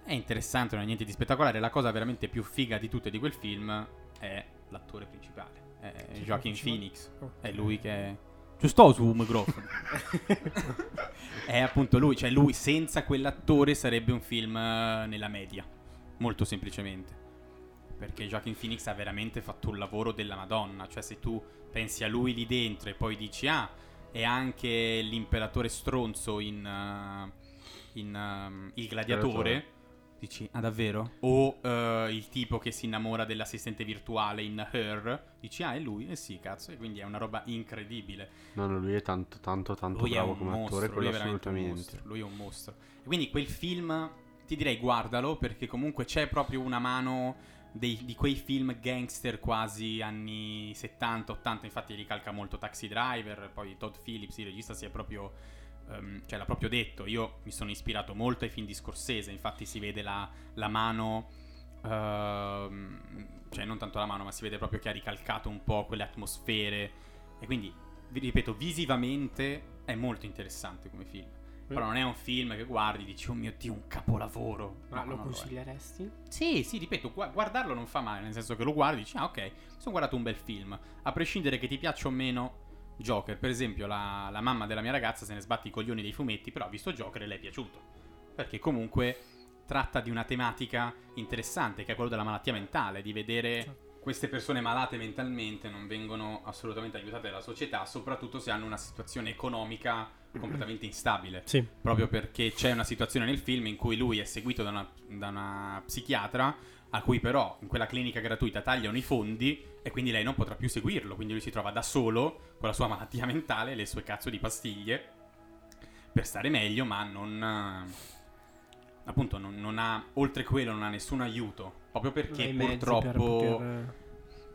è interessante, non è niente di spettacolare. La cosa veramente più figa di tutte di quel film è l'attore principale, è Joaquin? Phoenix. Ok. È lui che è... Ci sto su microfono. *laughs* è appunto lui, cioè lui senza quell'attore sarebbe un film eh, nella media, molto semplicemente. Perché Joaquin Phoenix ha veramente fatto un lavoro della Madonna, cioè se tu pensi a lui lì dentro e poi dici ah, è anche l'imperatore stronzo in, eh, in ehm, Il Gladiatore, Gladiatore. Dici ah davvero? O eh, il tipo che si innamora dell'assistente virtuale in Her, dici ah è lui? Eh sì cazzo, e quindi è una roba incredibile. No, no, lui è tanto, tanto, tanto Lui bravo un come mostro, attore, lui quello un assolutamente. mostro, lui è un mostro. E quindi quel film, ti direi guardalo perché comunque c'è proprio una mano dei- di quei film gangster quasi anni 70-80, infatti ricalca molto Taxi Driver, poi Todd Phillips, il regista, si è proprio... ehm, cioè l'ha proprio detto, io mi sono ispirato molto ai film di Scorsese, infatti si vede la, la mano... ehm, cioè non tanto la mano, ma si vede proprio che ha ricalcato un po' quelle atmosfere. E quindi, vi ripeto, visivamente è molto interessante come film. Però non è un film che guardi e dici, oh mio Dio, un capolavoro. Ma No, lo è. consiglieresti? Sì, sì, ripeto, gu- guardarlo non fa male, nel senso che lo guardi e dici, ah ok, mi sono guardato un bel film. A prescindere che ti piaccia o meno Joker, per esempio la, la mamma della mia ragazza se ne sbatte i coglioni dei fumetti, però ha visto Joker e le è piaciuto. Perché comunque tratta di una tematica interessante, che è quello della malattia mentale, di vedere queste persone malate mentalmente non vengono assolutamente aiutate dalla società, soprattutto se hanno una situazione economica completamente instabile Sì. proprio perché c'è una situazione nel film in cui lui è seguito da una, da una psichiatra a cui però in quella clinica gratuita tagliano i fondi e quindi lei non potrà più seguirlo, quindi lui si trova da solo con la sua malattia mentale, le sue cazzo di pastiglie per stare meglio, ma non appunto non, non ha, oltre quello non ha nessun aiuto, proprio perché purtroppo... per poter-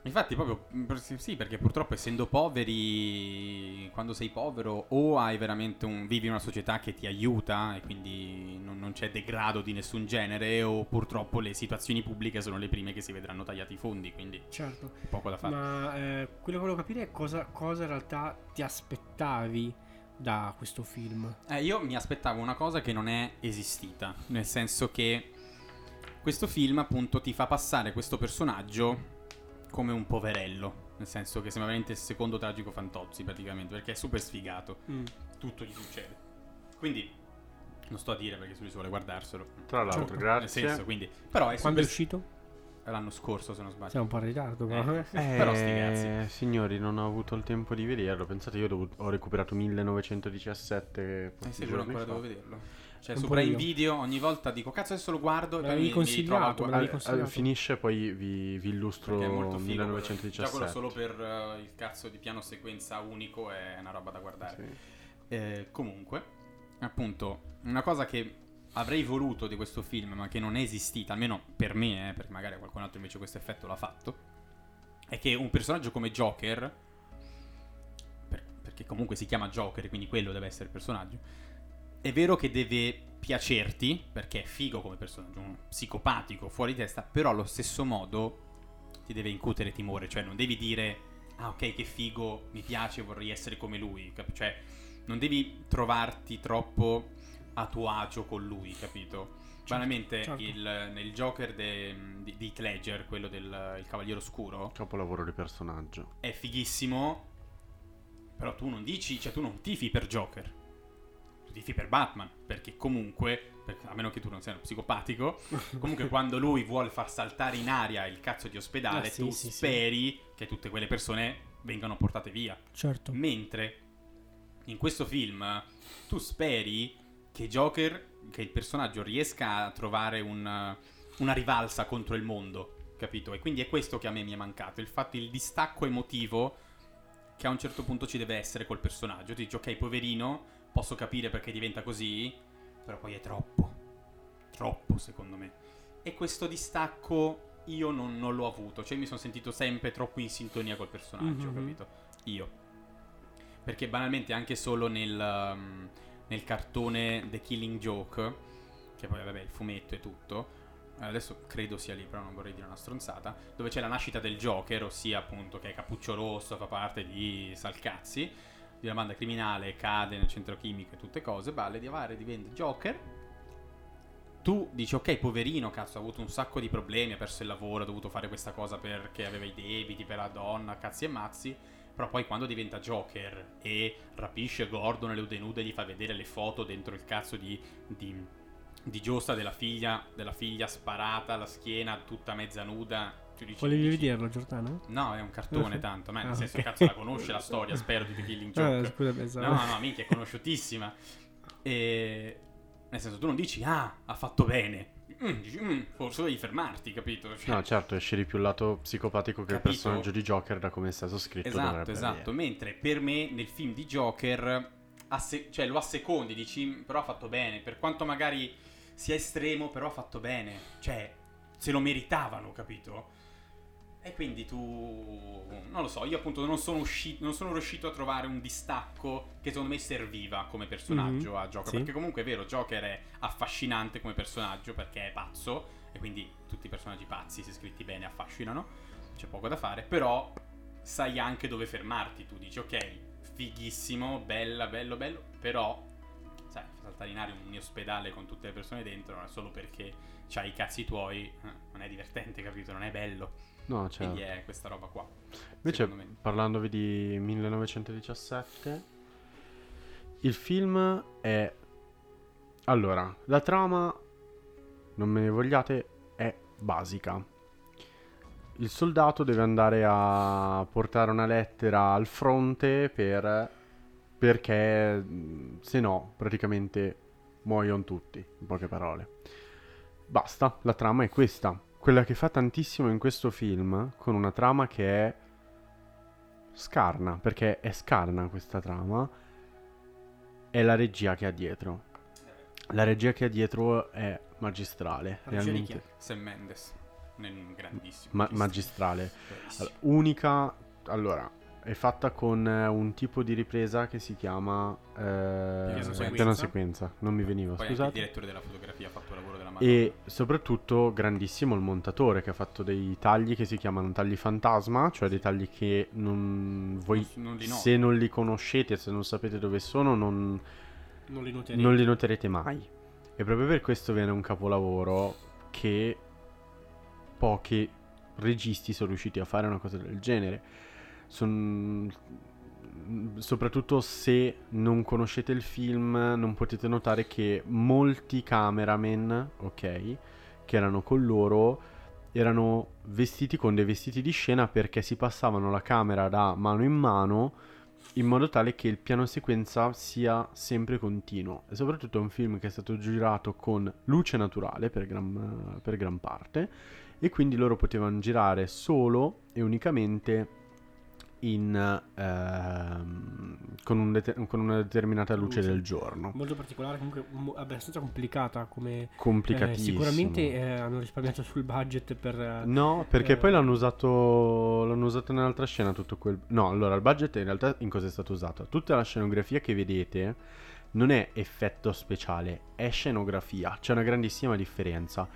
Infatti, proprio per- sì, perché purtroppo essendo poveri, quando sei povero, o hai veramente un. vivi in una società che ti aiuta e quindi non, non c'è degrado di nessun genere, o purtroppo le situazioni pubbliche sono le prime che si vedranno tagliati i fondi, quindi Certo. poco da fare. Ma eh, quello che volevo capire è cosa, cosa in realtà ti aspettavi da questo film. Eh, io mi aspettavo una cosa che non è esistita, nel senso che questo film appunto ti fa passare questo personaggio come un poverello, nel senso che sembra veramente il secondo tragico Fantozzi praticamente, perché è super sfigato, tutto gli succede. Quindi non sto a dire perché se lui si vuole guardarselo. Tra l'altro, Certo. Nel grazie. senso, quindi però è Quando è super uscito? l'anno scorso se non sbaglio. Siamo un po' in ritardo. Eh. però. Eh, *laughs* Però sti cazzi. signori, non ho avuto il tempo di vederlo. Pensate, io ho, recuperato 1917 Eh sì, ancora fa. devo vederlo. Cioè, su po' Prime. Video ogni volta dico cazzo adesso lo guardo Me e poi mi, mi ritrovo a guardare. finisce, poi vi, vi illustro Perché è molto figo. 1917. Già quello solo per eh, il cazzo di piano sequenza unico è una roba da guardare. Sì. Eh, comunque, appunto, una cosa che avrei voluto di questo film, ma che non è esistita, almeno per me, eh, perché magari qualcun altro invece questo effetto l'ha fatto, è che un personaggio come Joker, per- perché comunque si chiama Joker, quindi quello deve essere il personaggio, è vero che deve piacerti, perché è figo come personaggio, un psicopatico, fuori di testa, però allo stesso modo ti deve incutere timore, cioè non devi dire, ah ok che figo, mi piace, vorrei essere come lui, cap- cioè non devi trovarti troppo a tuo agio con lui, capito? Banalmente certo. il- nel Joker de- di, di Heath Ledger, quello del il Cavaliere Oscuro, Capolavoro di personaggio. è fighissimo, però tu non dici, cioè tu non tifi per Joker, tifi per Batman, perché comunque, a meno che tu non sia uno psicopatico, *laughs* comunque quando lui vuole far saltare in aria il cazzo di ospedale, Ah, sì, tu sì, sì. speri che tutte quelle persone vengano portate via. Certo. Mentre in questo film tu speri che Joker, che il personaggio riesca a trovare un- una rivalsa contro il mondo, capito? E quindi è questo che a me mi è mancato, il fatto, il distacco emotivo che a un certo punto ci deve essere col personaggio. Ti dici, ok, poverino, posso capire perché diventa così, però poi è troppo, troppo secondo me. E questo distacco io non, non l'ho avuto, cioè mi sono sentito sempre troppo in sintonia col personaggio, Mhm. capito? Io. Perché banalmente anche solo nel, um, nel cartone The Killing Joke, che poi vabbè il fumetto e tutto, adesso credo sia lì, però non vorrei dire una stronzata, dove c'è la nascita del Joker, ossia appunto che è Cappuccio Rosso, fa parte di Salcazzi, di una banda criminale, cade nel centro chimico e tutte cose, balle di avare, diventa Joker. Tu dici, ok, poverino, cazzo, ha avuto un sacco di problemi, ha perso il lavoro, ha dovuto fare questa cosa perché aveva i debiti per la donna, cazzi e mazzi. Però poi quando diventa Joker e rapisce Gordon e le nude e gli fa vedere le foto dentro il cazzo di, di, di giostra della figlia, della figlia sparata alla schiena, tutta mezza nuda. Dici, Volevi dici- vederlo, Giordano? No, è un cartone *laughs* tanto, ma nel Ah, senso cazzo la conosce la storia, spero, di The Killing Joke. Eh, scusa, pensavo. No, no, minchia, è conosciutissima. E... Nel senso, tu non dici, ah, ha fatto bene. Mm, dici, "Mm, forse devi fermarti, capito? Cioè, No, certo, esce di più il lato psicopatico che Capito? il personaggio di Joker da come è stato scritto. esatto, esatto. avere. Mentre per me, nel film di Joker, asse- cioè, lo assecondi, dici, "Mm, però ha fatto bene. Per quanto magari sia estremo, però ha fatto bene. Cioè, se lo meritavano, capito? E quindi tu, non lo so, io appunto non sono, usci- non sono riuscito a trovare un distacco che secondo me serviva come personaggio Mhm, a Joker. sì. Perché comunque è vero, Joker è affascinante come personaggio perché è pazzo e quindi tutti i personaggi pazzi, se scritti bene, affascinano. C'è poco da fare, però sai anche dove fermarti. Tu dici, ok, fighissimo, bella, bello, bello, però, sai, fa saltare in aria un ospedale con tutte le persone dentro, solo perché c'hai i cazzi tuoi, eh, non è divertente, capito? Non è bello. No, certo. Quindi è questa roba qua. Invece, parlandovi di 1917, il film è... Allora, la trama, non me ne vogliate, è basica. Il soldato deve andare a portare una lettera al fronte per... perché se no praticamente muoiono tutti, in poche parole. Basta, la trama è questa. Quella che fa tantissimo in questo film, con una trama che è scarna, perché è scarna questa trama, è la regia che ha dietro. La regia che ha dietro è magistrale, La realmente. Sam Mendes, un grandissimo. Ma- magistrale. Allora, unica, allora, è fatta con eh, un tipo di ripresa che si chiama eh, Piano sequenza. piano sequenza. Non mi veniva, Poi anche il scusate. direttore della fotografia ha fatto il lavoro della mano. E soprattutto grandissimo il montatore che ha fatto dei tagli che si chiamano tagli fantasma, cioè dei tagli che non voi Non- non se non li conoscete, se non sapete dove sono, non, Non li noterete. non li noterete mai. E proprio per questo viene un capolavoro che pochi registi sono riusciti a fare una cosa del genere. Son- Soprattutto se non conoscete il film, non potete notare che molti cameraman, ok, che erano con loro, erano vestiti con dei vestiti di scena perché si passavano la camera da mano in mano in modo tale che il piano sequenza sia sempre continuo. E soprattutto è un film che è stato girato con luce naturale per gran, per gran parte e quindi loro potevano girare solo e unicamente in, ehm, con, un dete- con una determinata luce Luce. del giorno. Molto particolare, comunque mo- abbastanza complicata come... eh, Complicatissimo. sicuramente eh, hanno risparmiato sul budget per... eh, No, perché Eh. poi l'hanno usato, l'hanno usato nell'altra scena tutto quel... No, allora il budget in realtà in cosa è stato usato? Tutta la scenografia che vedete non è effetto speciale, è scenografia. C'è una grandissima differenza.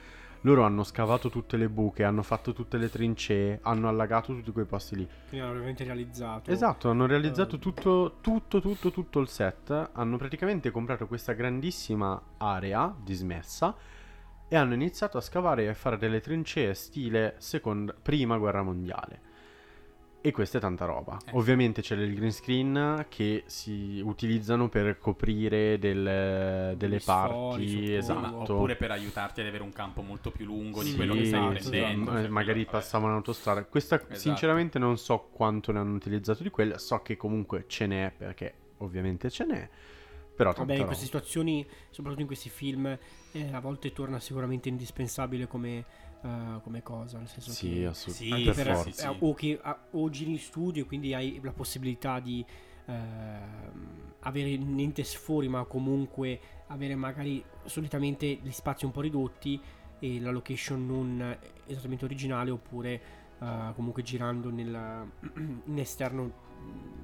Loro hanno scavato tutte le buche, hanno fatto tutte le trincee, hanno allagato tutti quei posti lì. quindi hanno veramente realizzato. Esatto, hanno realizzato Eh. tutto, tutto, tutto, tutto il set. Hanno praticamente comprato questa grandissima area dismessa e hanno iniziato a scavare e a fare delle trincee stile seconda, prima guerra mondiale. E questa è tanta roba. Eh. Ovviamente c'è del green screen che si utilizzano per coprire del- delle parti. suppongo. Esatto. Oppure per aiutarti ad avere un campo molto più lungo di Sì, quello che stai esatto, prendendo. ma- cioè, magari quello- vabbè. passavano l'autostrada. Questa Esatto. sinceramente non so quanto ne hanno utilizzato di quella, so che comunque ce n'è perché ovviamente ce n'è. Però Vabbè, in queste situazioni, soprattutto in questi film, eh, a volte torna sicuramente indispensabile come, eh, come cosa, nel senso Sì, che assolutamente. Sì, per per- forza. sì, sì. eh, o che ah, o giri in studio, quindi hai la possibilità di ehm, avere niente sfori, ma comunque avere magari solitamente gli spazi un po' ridotti e la location non esattamente originale, oppure eh, comunque girando nel, *clears throat* in esterno.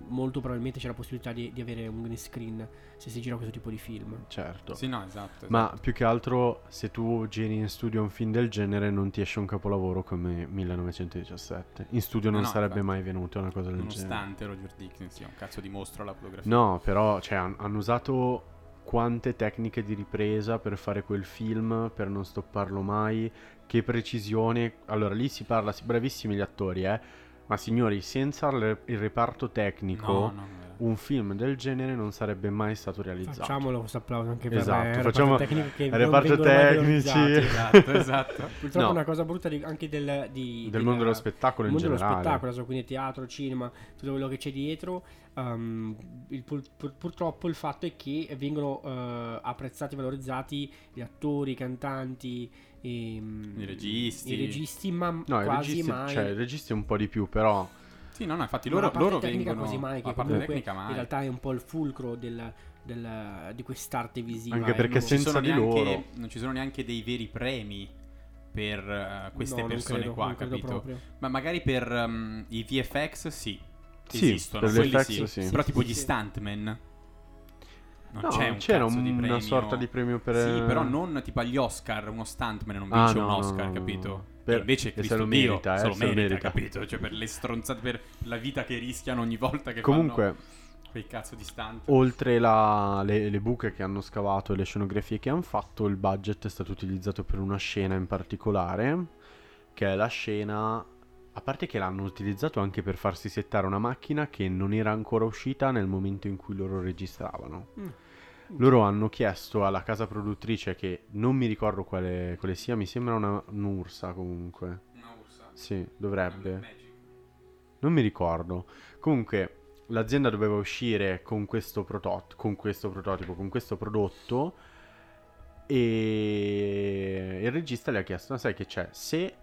Molto probabilmente c'è la possibilità di, di avere un green screen se si gira questo tipo di film. Certo. Sì, no, esatto. Ma esatto. più che altro, se tu giri in studio un film del genere, non ti esce un capolavoro come 1917. In studio non No, sarebbe infatti. mai venuta una cosa del genere. Nonostante Roger Dickens sia un cazzo di mostro alla fotografia. No, però cioè, han- hanno usato quante tecniche di ripresa per fare quel film, per non stopparlo mai, che precisione. Allora, lì si parla, bravissimi gli attori, eh. Ma signori, senza il reparto tecnico, no, no, un film del genere non sarebbe mai stato realizzato. Facciamolo questo applauso anche per Esatto, eh, il reparto facciamo- tecnico che reparto tecnici. *laughs* Esatto, esatto. Purtroppo No. è una cosa brutta di- anche del, di- Del della- mondo dello spettacolo del in mondo dello generale. spettacolo, adesso, quindi teatro, cinema, tutto quello che c'è dietro. um, il- pur- pur- purtroppo il fatto è che vengono eh, apprezzati e valorizzati gli attori, i cantanti, e, mm, I registi. i registi, ma No, i quasi registi, mai. cioè, i registi un po' di più, però Sì, no, no, infatti loro, loro tecnica vengono... così mai, che la parte tecnica mai. in realtà è un po' il fulcro del- del- di quest'arte visiva. Anche e perché senza sono di neanche- loro- Non ci sono neanche dei veri premi per eh, queste no, persone credo, qua, capito? proprio. Ma magari per um, i VFX sì. Sì, esistono, per gli quelli sì. sì. Però Sì, tipo sì, gli sì. stuntman non No, c'è un c'era cazzo di una sorta di premio per Sì, però non tipo agli Oscar, uno stuntman non Ah, vince no, un Oscar, no, no, capito? Per- invece e se Cristo lo Dio merita, eh, se se lo merita, merita. capito? Cioè per le stronzate, per la vita che rischiano ogni volta che Comunque, fanno quei cazzo di stunt. oltre la- le, le buche che hanno scavato e le scenografie che hanno fatto, il budget è stato utilizzato per una scena in particolare, che è la scena... A parte che l'hanno utilizzato anche per farsi settare una macchina che non era ancora uscita nel momento in cui loro registravano. Mm. Loro hanno chiesto alla casa produttrice, che non mi ricordo quale, quale sia, mi sembra una, un'ursa comunque. Una ursa. Sì, dovrebbe. Non mi ricordo. Comunque, l'azienda doveva uscire con questo, protot- con questo prototipo, con questo prodotto. E il regista le ha chiesto: Ma sai che c'è? Se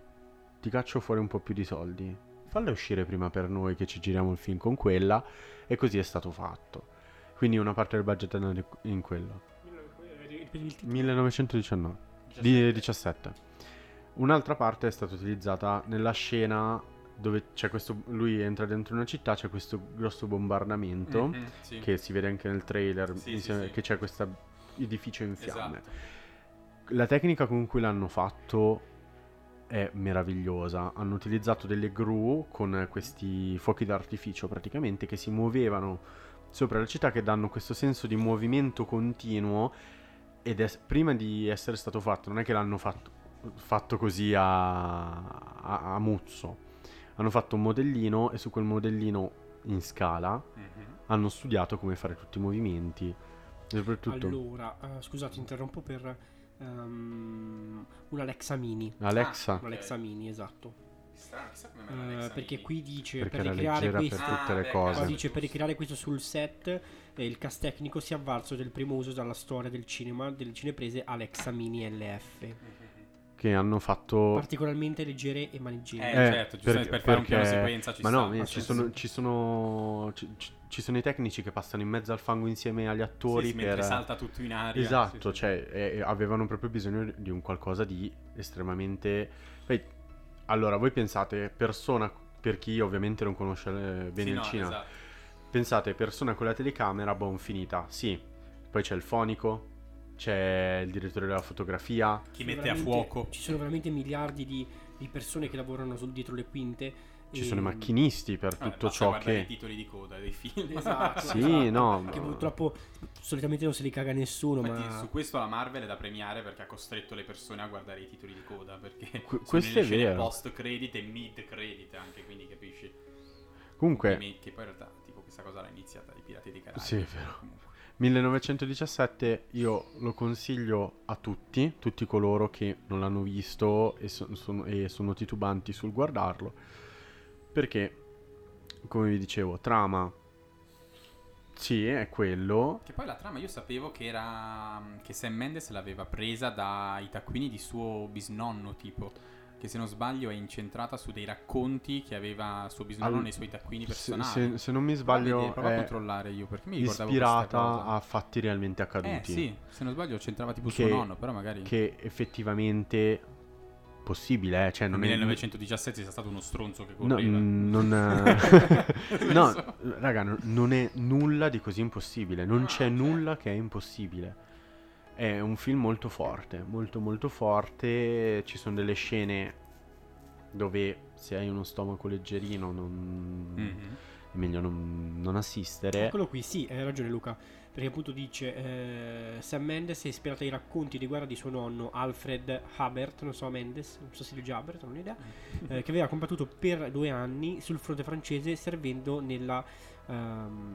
ti caccio fuori un po' più di soldi, falla uscire prima per noi che ci giriamo il film con quella. E così è stato fatto. Quindi una parte del budget è andata in quello. Ripeto ripetere il titolo? 1919. Di 17. Un'altra parte è stata utilizzata nella scena dove c'è questo. Lui entra dentro una città, c'è questo grosso bombardamento. Mhm, sì. Che si vede anche nel trailer. Sì, sì, insieme- sì. Che c'è questo edificio in fiamme. Esatto. La tecnica con cui l'hanno fatto è meravigliosa. Hanno utilizzato delle gru con questi fuochi d'artificio praticamente che si muovevano sopra la città che danno questo senso di movimento continuo ed è prima di essere stato fatto, non è che l'hanno fatto, fatto così a, a, a muzzo. Hanno fatto un modellino e su quel modellino in scala Mhm. hanno studiato come fare tutti i movimenti. Soprattutto Allora, eh, scusate, interrompo per un Alexa Mini. Alexa, Ah, Un Alexa Mini, esatto. Strano, chissà come mai Eh, perché qui dice perché per ricreare leggera per questo. tutte Ah, le beh, cose. Qua dice per ricreare questo sul set eh, il cast tecnico si è avvalso del primo uso dalla storia del cinema delle cineprese Alexa Mini LF, che hanno fatto particolarmente leggere e maneggevoli. Eh, Eh, certo, giustamente per fare un piano sequenza ci ma sta, no, ha ci sono, ci, sono, ci, ci- ci sono i tecnici che passano in mezzo al fango insieme agli attori Sì, sì, mentre per... salta tutto in aria. Esatto, sì, sì. cioè eh, avevano proprio bisogno di un qualcosa di estremamente... Poi, allora, voi pensate, persona, per chi ovviamente non conosce eh, bene Sì, il no, cinema, esatto. pensate, persona con la telecamera, buon finita, sì. Poi c'è il fonico, c'è il direttore della fotografia, Chi mette a fuoco. Ci sono veramente miliardi di, di persone che lavorano sul dietro le quinte. Ci e- sono i macchinisti per Vabbè, tutto ciò guardare che... i titoli di coda dei film. Esatto, Sì, esatto. no, Che ma- purtroppo solitamente non se li caga nessuno, Infatti, ma su questo la Marvel è da premiare perché ha costretto le persone a guardare i titoli di coda. Perché sono questo è vero. post credit e mid credit anche, quindi capisci? Comunque, Complimenti. Poi in realtà, tipo, questa cosa l'ha iniziata i Pirati dei Caraibi. Sì, è vero. Comunque. 1917 io lo consiglio a tutti, tutti coloro che non l'hanno visto e, so- sono, e sono titubanti sul guardarlo, perché, come vi dicevo, trama, sì, è quello, Che poi la trama io sapevo che era. che Sam Mendes l'aveva presa dai taccuini di suo bisnonno, tipo. Che se non sbaglio è incentrata su dei racconti che aveva suo bisnonno Al- nei suoi taccuini se, personali. se- se non mi sbaglio, prova a controllare io perché mi ricordavo ispirata a fatti realmente Eh accaduti, sì, se non sbaglio c'entrava tipo Che- suo nonno, però magari che effettivamente possibile, eh, cioè nel non è... 1917 sia stato uno stronzo che No, correva. mm, non, Nel *laughs* no, senso- raga, no- non è nulla di così impossibile. Non Ah, c'è certo. nulla che è impossibile. È un film molto forte, molto molto forte. Ci sono delle scene dove se hai uno stomaco leggerino non... Mhm. è meglio non, non assistere. Eccolo qui, sì, hai ragione Luca. Perché appunto dice eh, Sam Mendes è ispirato ai racconti di guerra di suo nonno Alfred Hubbard, non so Mendes, non so se legge Hubbard, non ho idea, eh, che aveva combattuto per due anni sul fronte francese servendo nella ehm,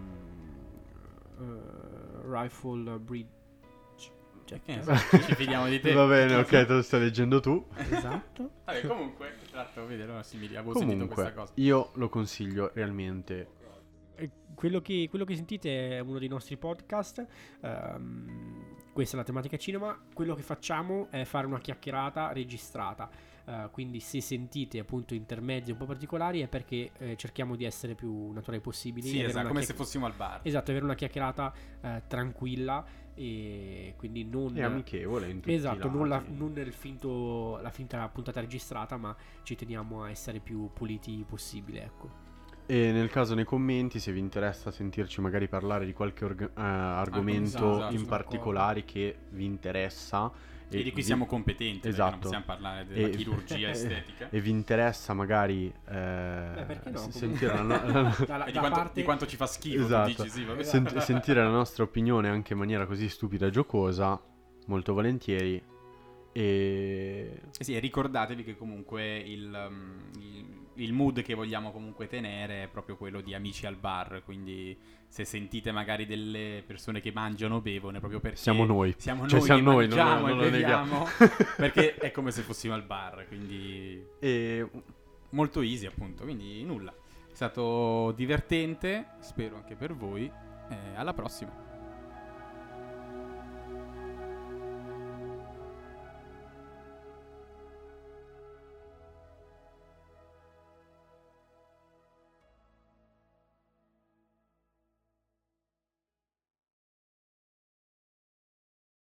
eh, Rifle Bridge. Cioè, che ne so, ci fidiamo di te. Va bene, ok, te lo stai leggendo tu. Esatto. Vabbè, comunque, tratto, vedi, allora simili, avevo sentito questa Comunque, cosa. io lo consiglio realmente. Quello che, quello che sentite è uno dei nostri podcast. ehm, questa è la tematica cinema. Quello che facciamo è fare una chiacchierata registrata. eh, quindi, se sentite appunto intermezzi un po' particolari, è perché eh, cerchiamo di essere più naturali possibili. Sì, esatto, come chiacch- se fossimo al bar. Esatto, avere una chiacchierata eh, tranquilla e quindi non. È amichevole in tutti i Esatto, non, la, non finto, la finta puntata registrata, ma ci teniamo a essere più puliti possibile. Ecco. E nel caso nei commenti, se vi interessa sentirci magari parlare di qualche orga- eh, argomento esatto, in sono particolare che vi interessa E di cui vi- siamo competenti, perché Esatto. non possiamo parlare della E- chirurgia *laughs* estetica. e vi interessa magari eh, perché no, sentire la, no- *laughs* la- Da, E di quanto, parte... di quanto ci fa schifo, Esatto. dici, sì, sent- *laughs* sentire la nostra opinione anche in maniera così stupida e giocosa, molto volentieri. E Eh Sì, e ricordatevi che comunque il, um, il, il mood che vogliamo comunque tenere è proprio quello di amici al bar, quindi se sentite magari delle persone che mangiano o bevono è proprio perché siamo noi. siamo Cioè, noi siamo che noi, non- mangiamo non e lo beviamo, *laughs* perché è come se fossimo al bar, quindi E molto easy appunto, quindi nulla. È stato divertente, spero anche per voi. Eh, alla prossima.